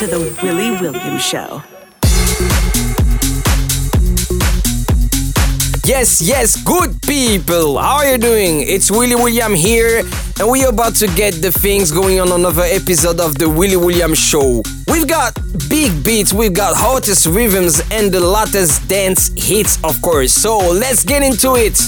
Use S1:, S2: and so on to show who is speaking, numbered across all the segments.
S1: To the Willy Williams Show.
S2: Yes, yes, good people. How are you doing? It's Willy William here, and we're about to get the things going on another episode of the Willy William Show. We've got big beats, we've got hottest rhythms, and the latest dance hits, of course. So let's get into it.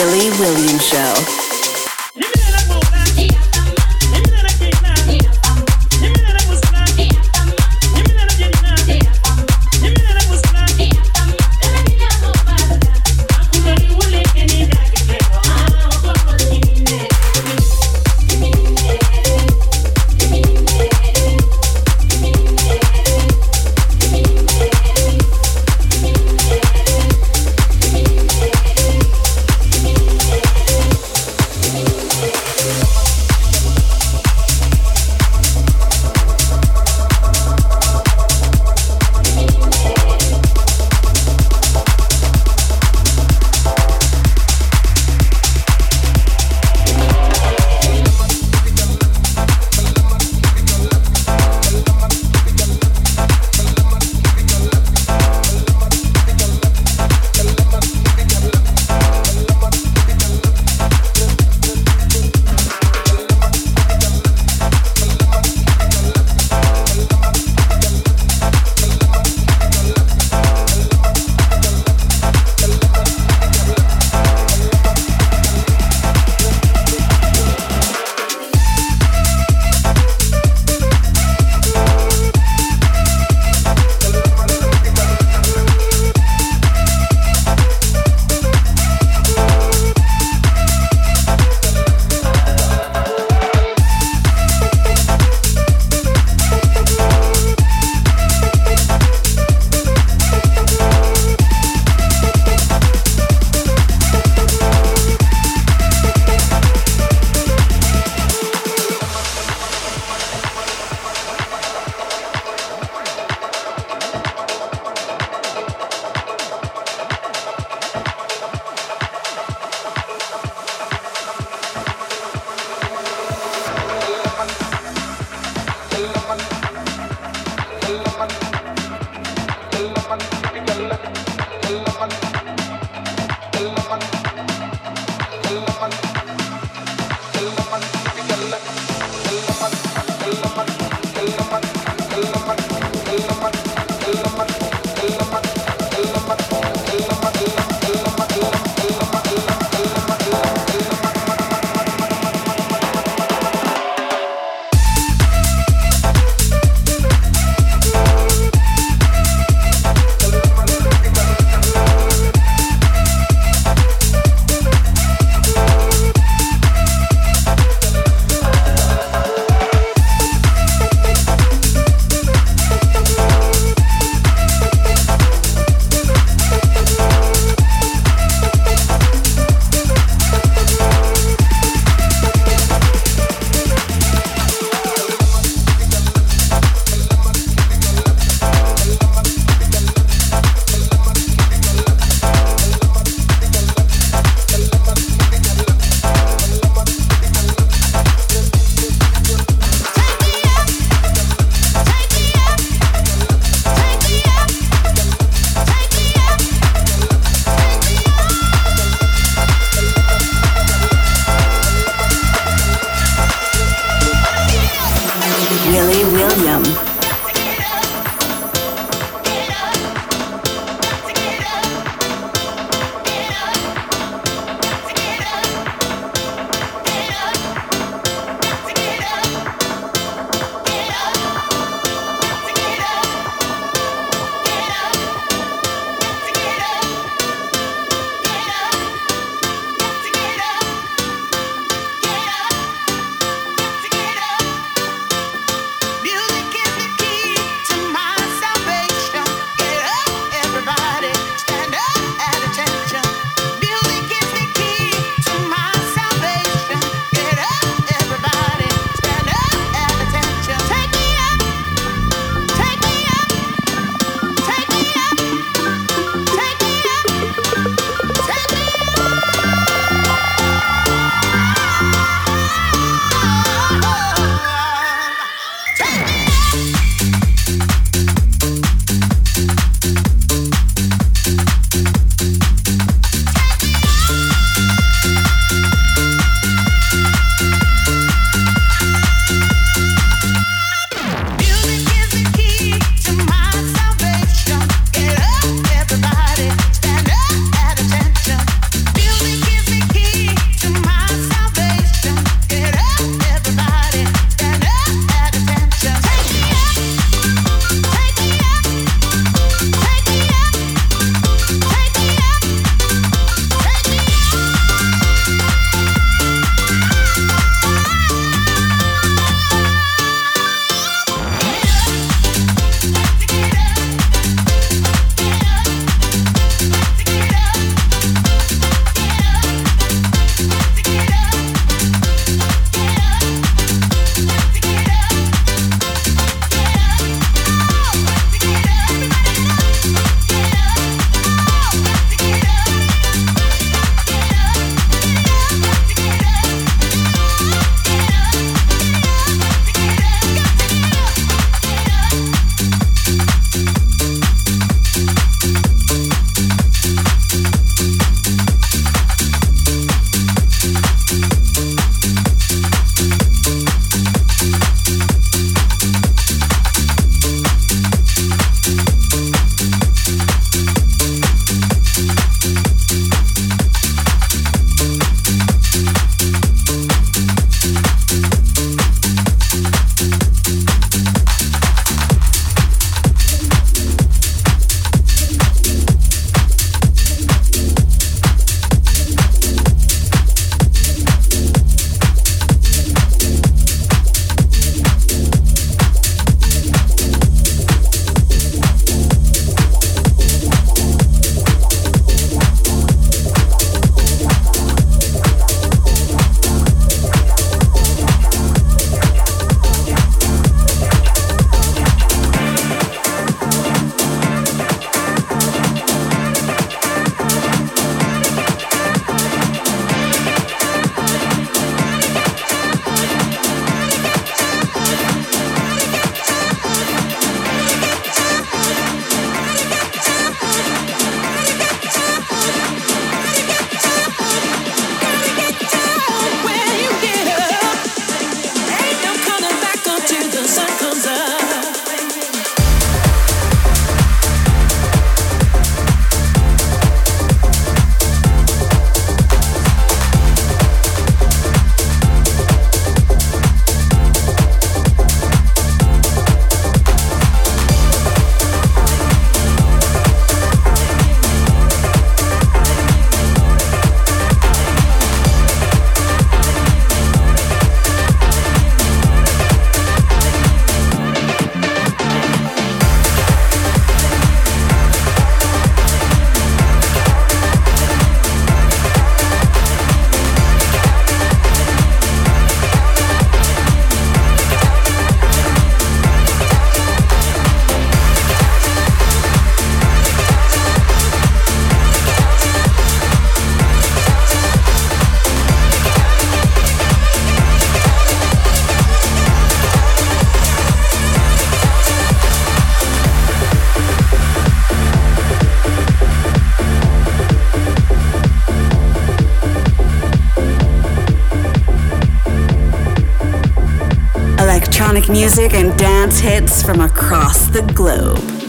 S1: The Williams Show. Music and dance hits from across the globe.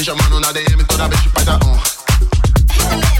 S3: Me on the DM toda vez de pai da honra.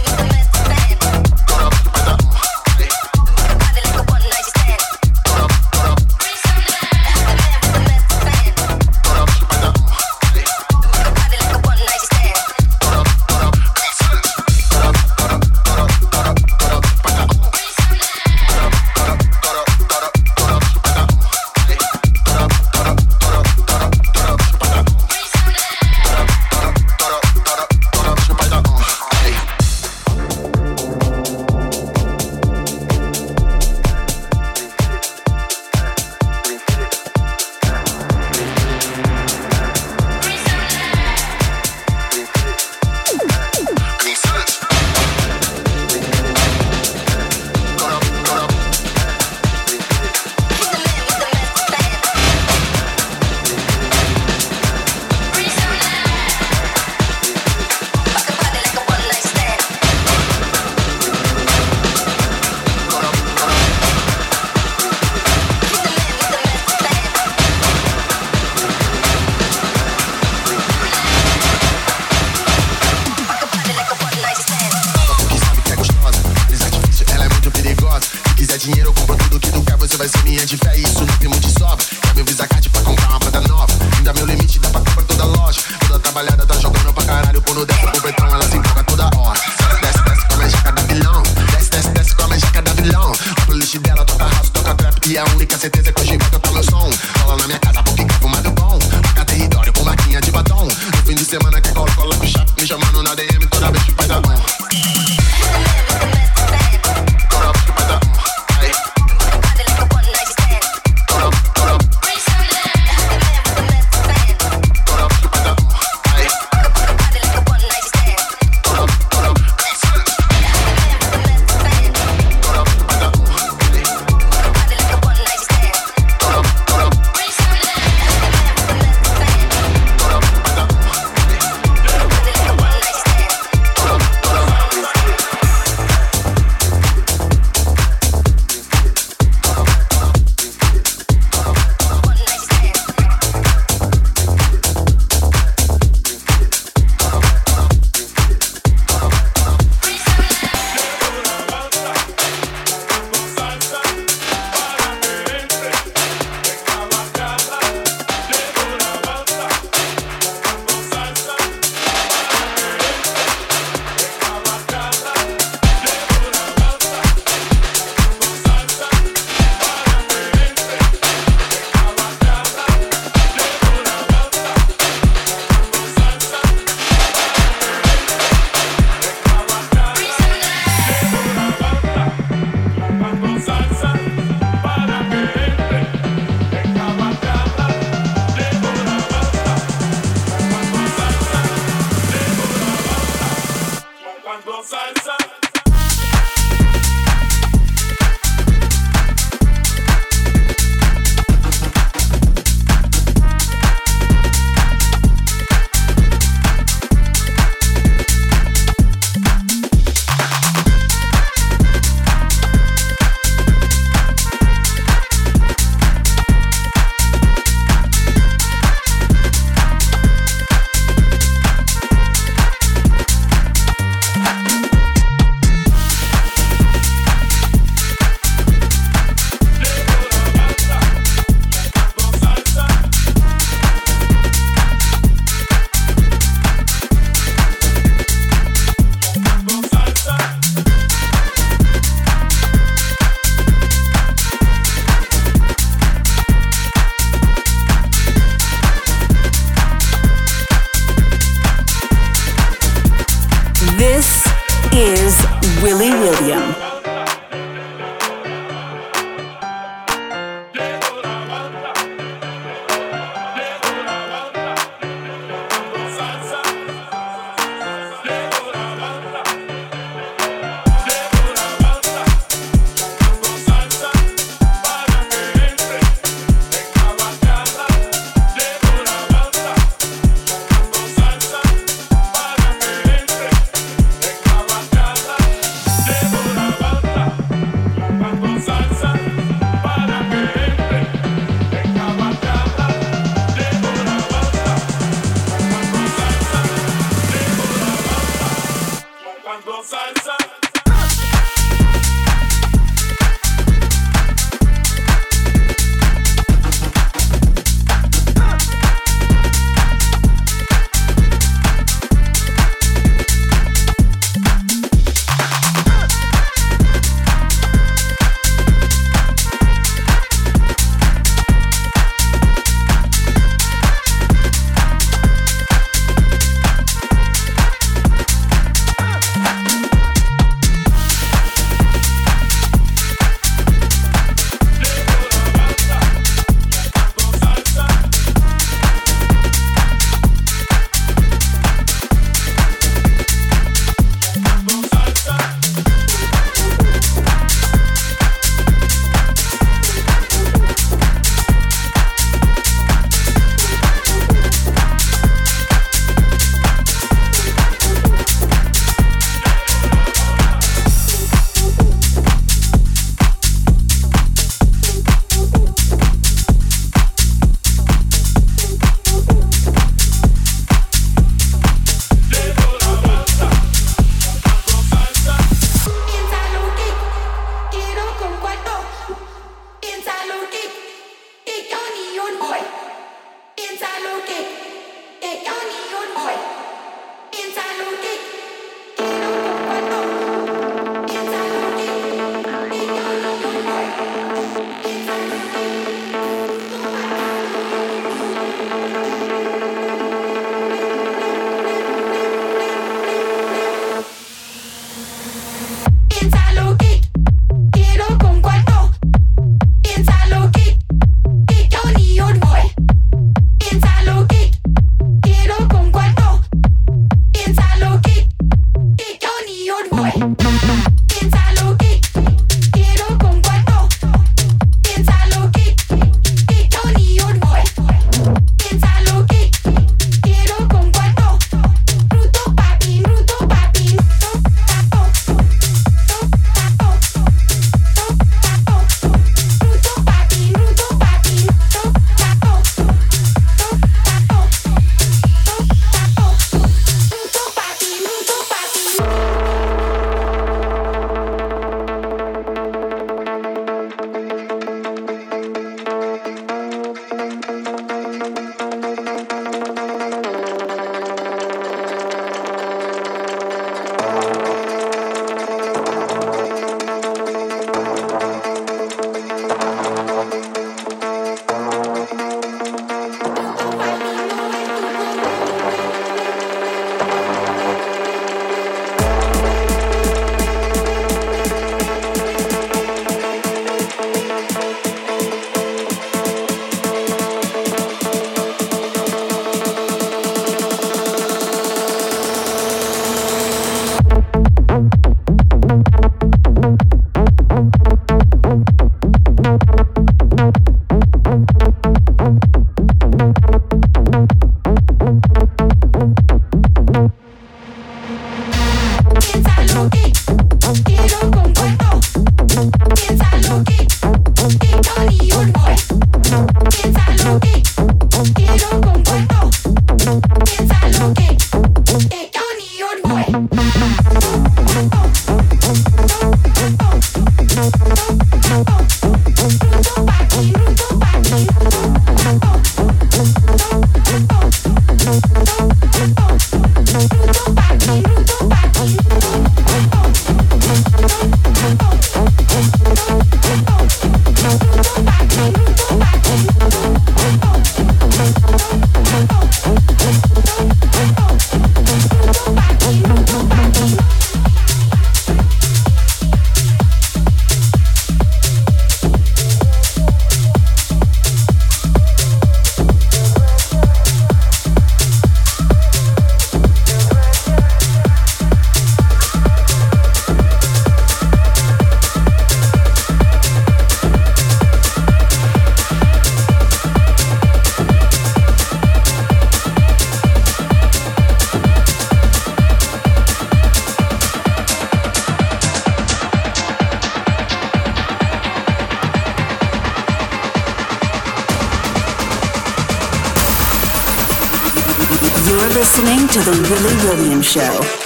S1: Show.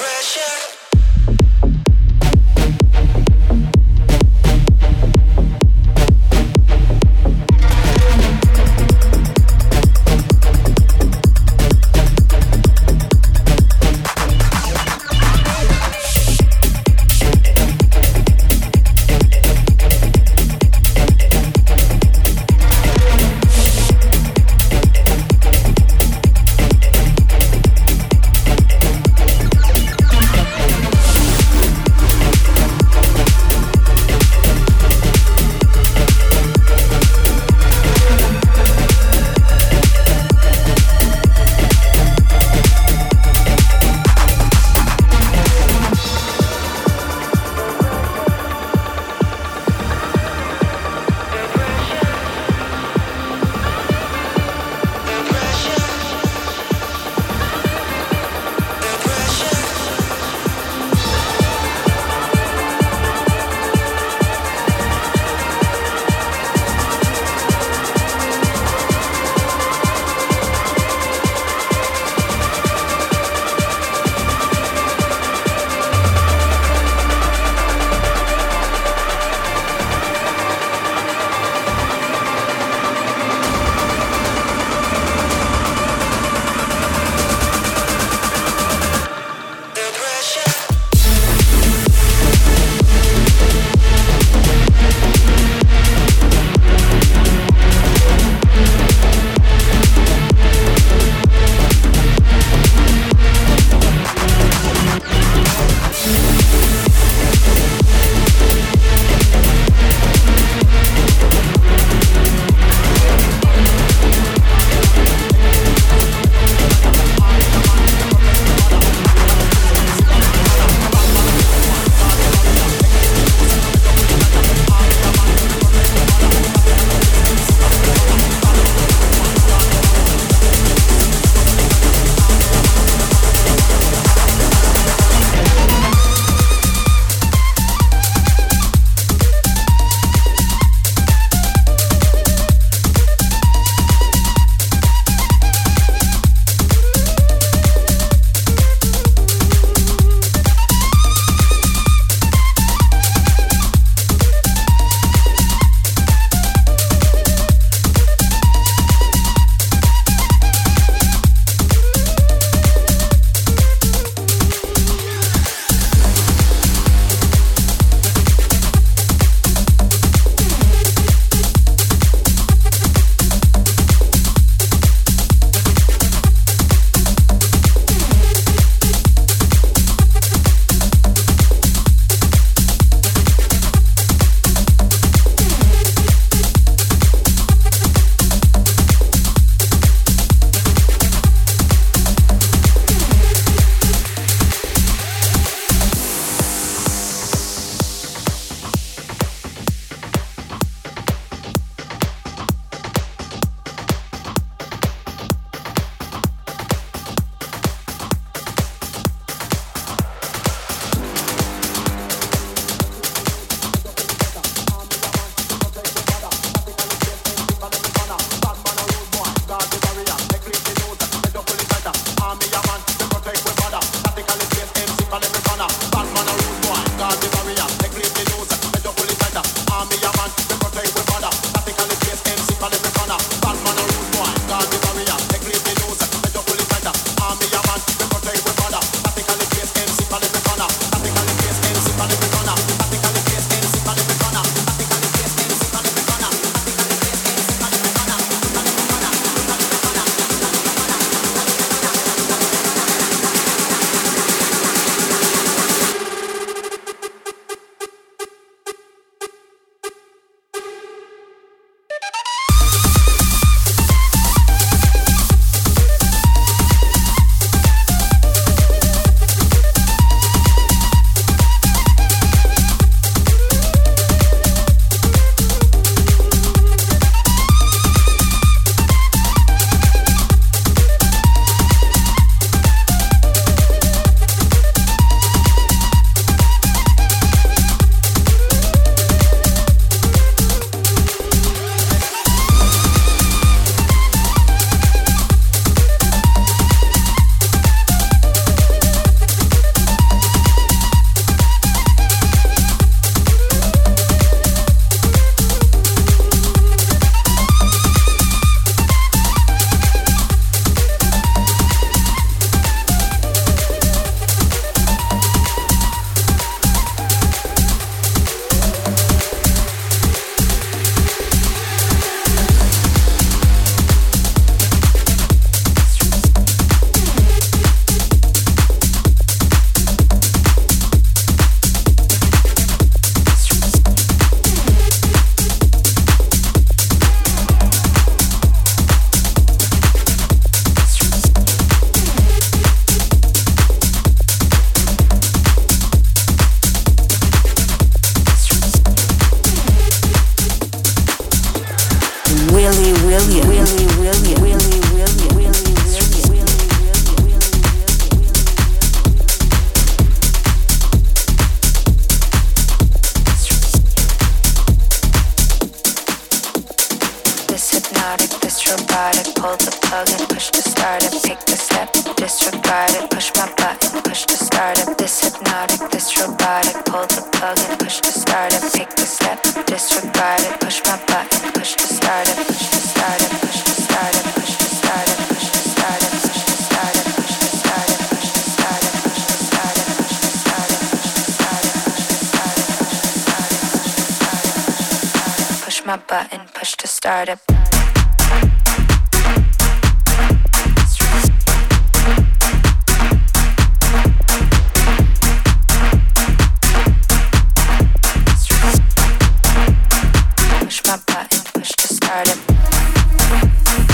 S4: I can push to start it.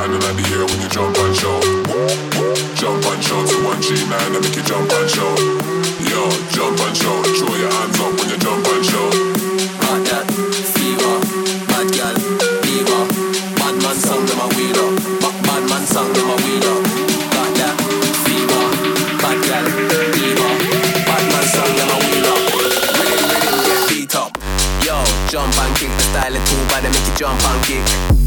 S5: Hanging out the air when you jump and show, Jump and show to 1G9 and make you jump and show. Yo, jump and show, Throw your hands up when you jump and show.
S6: Bad gal, fever. Bad gal, fever. Bad man song them a weirdo. Bad, bad man song them a weirdo. Bad gal, fever. Bad gal, fever. Bad man song them a weirdo. Ready, ready, get beat up. Yo, jump and kick the style and two by them make you jump and kick.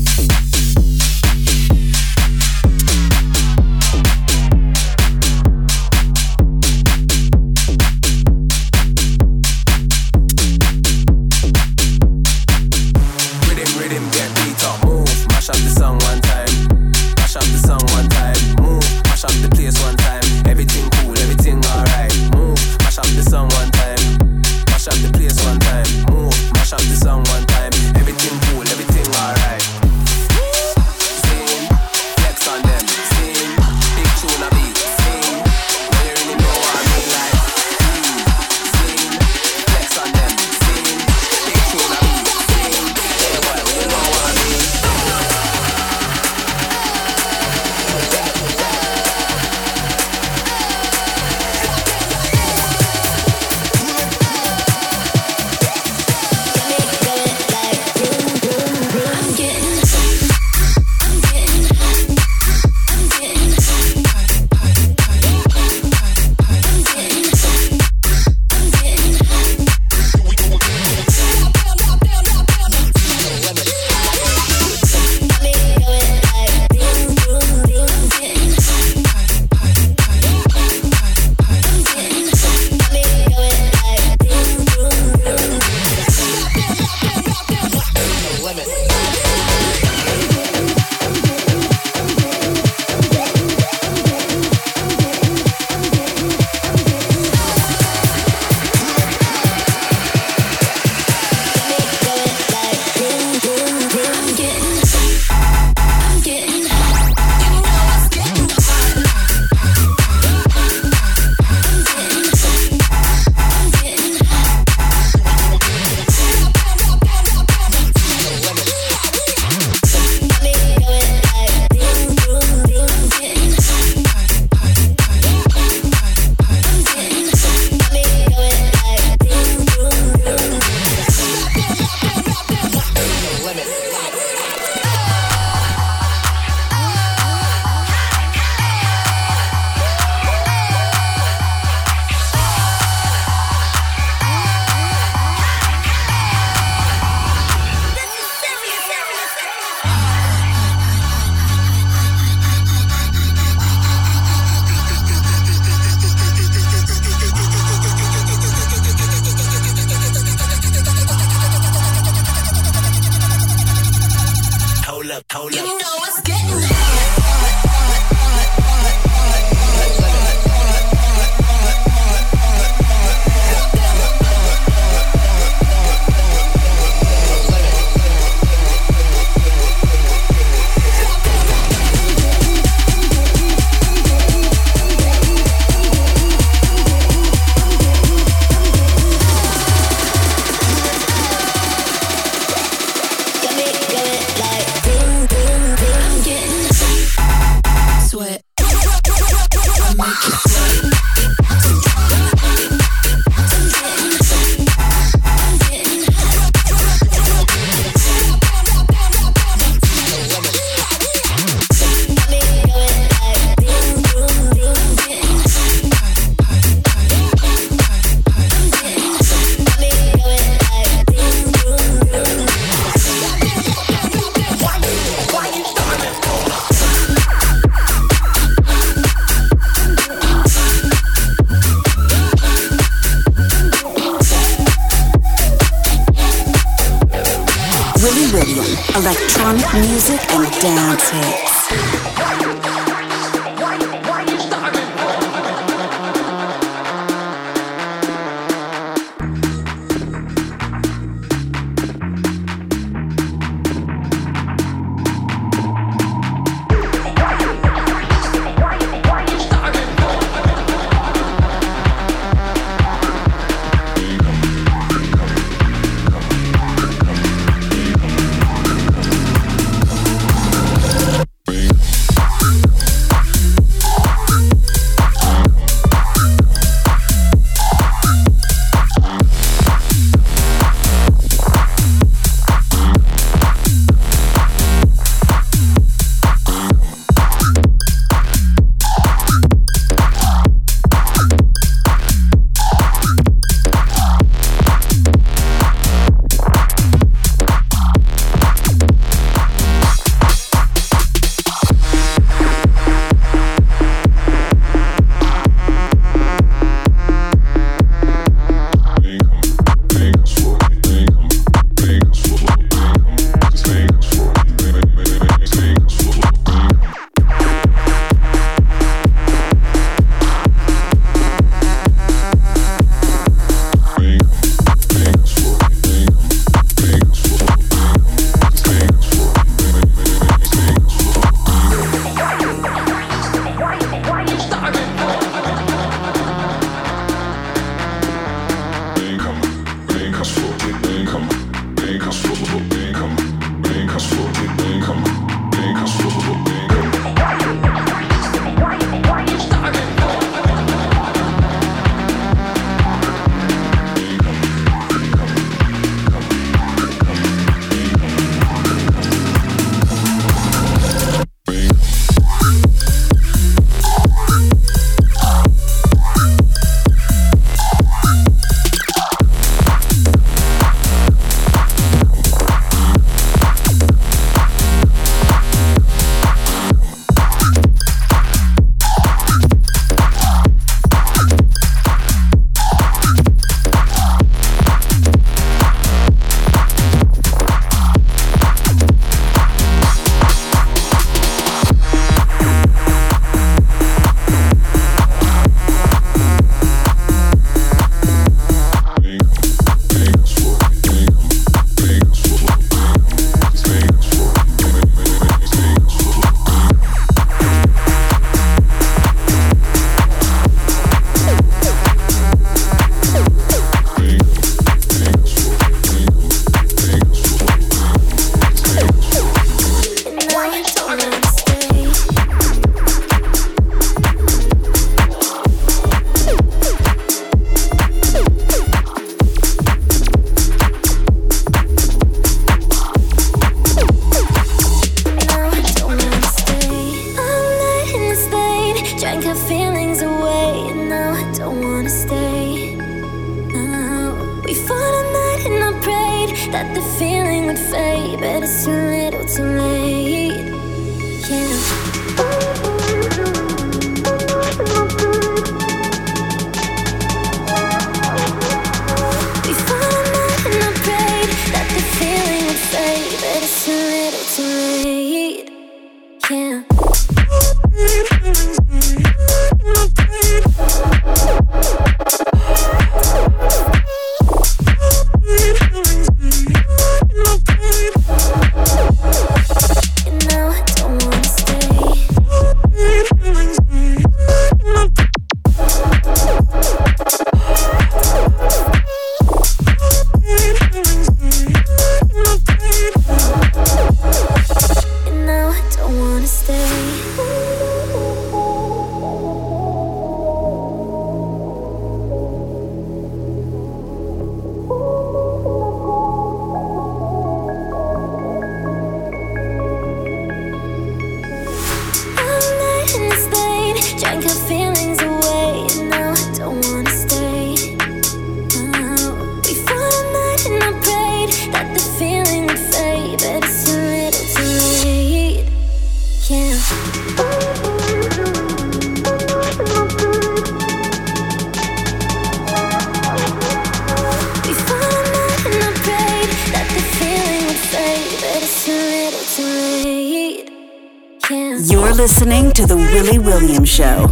S1: Listening to The Willy Williams Show.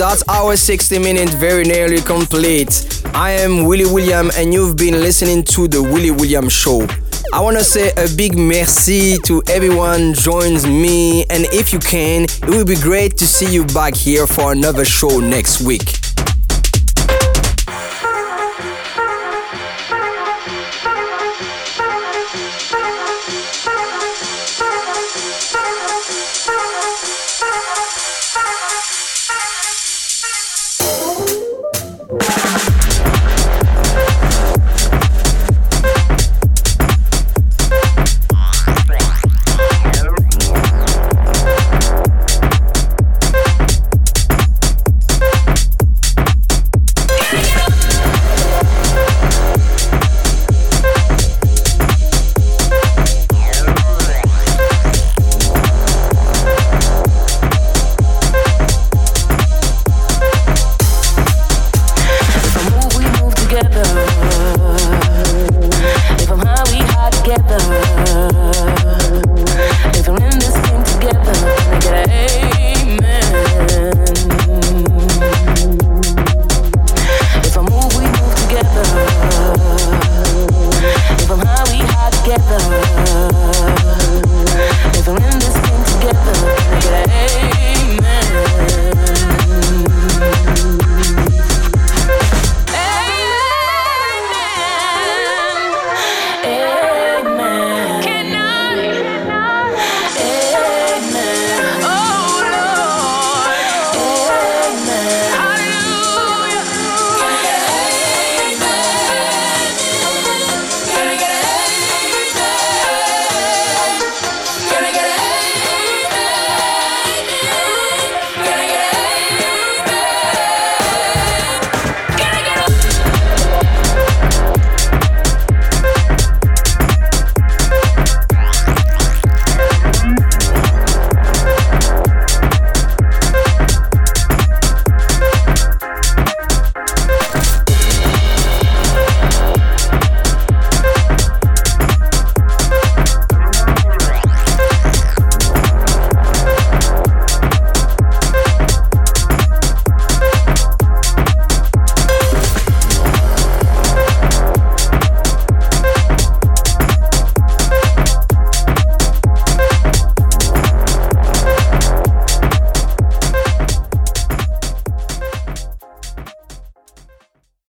S2: That's our 60 minutes very nearly complete. I am Willy William and you've been listening to the Willy William Show. I want to say a big merci to everyone joins me and if you can, it would be great to see you back here for another show next week.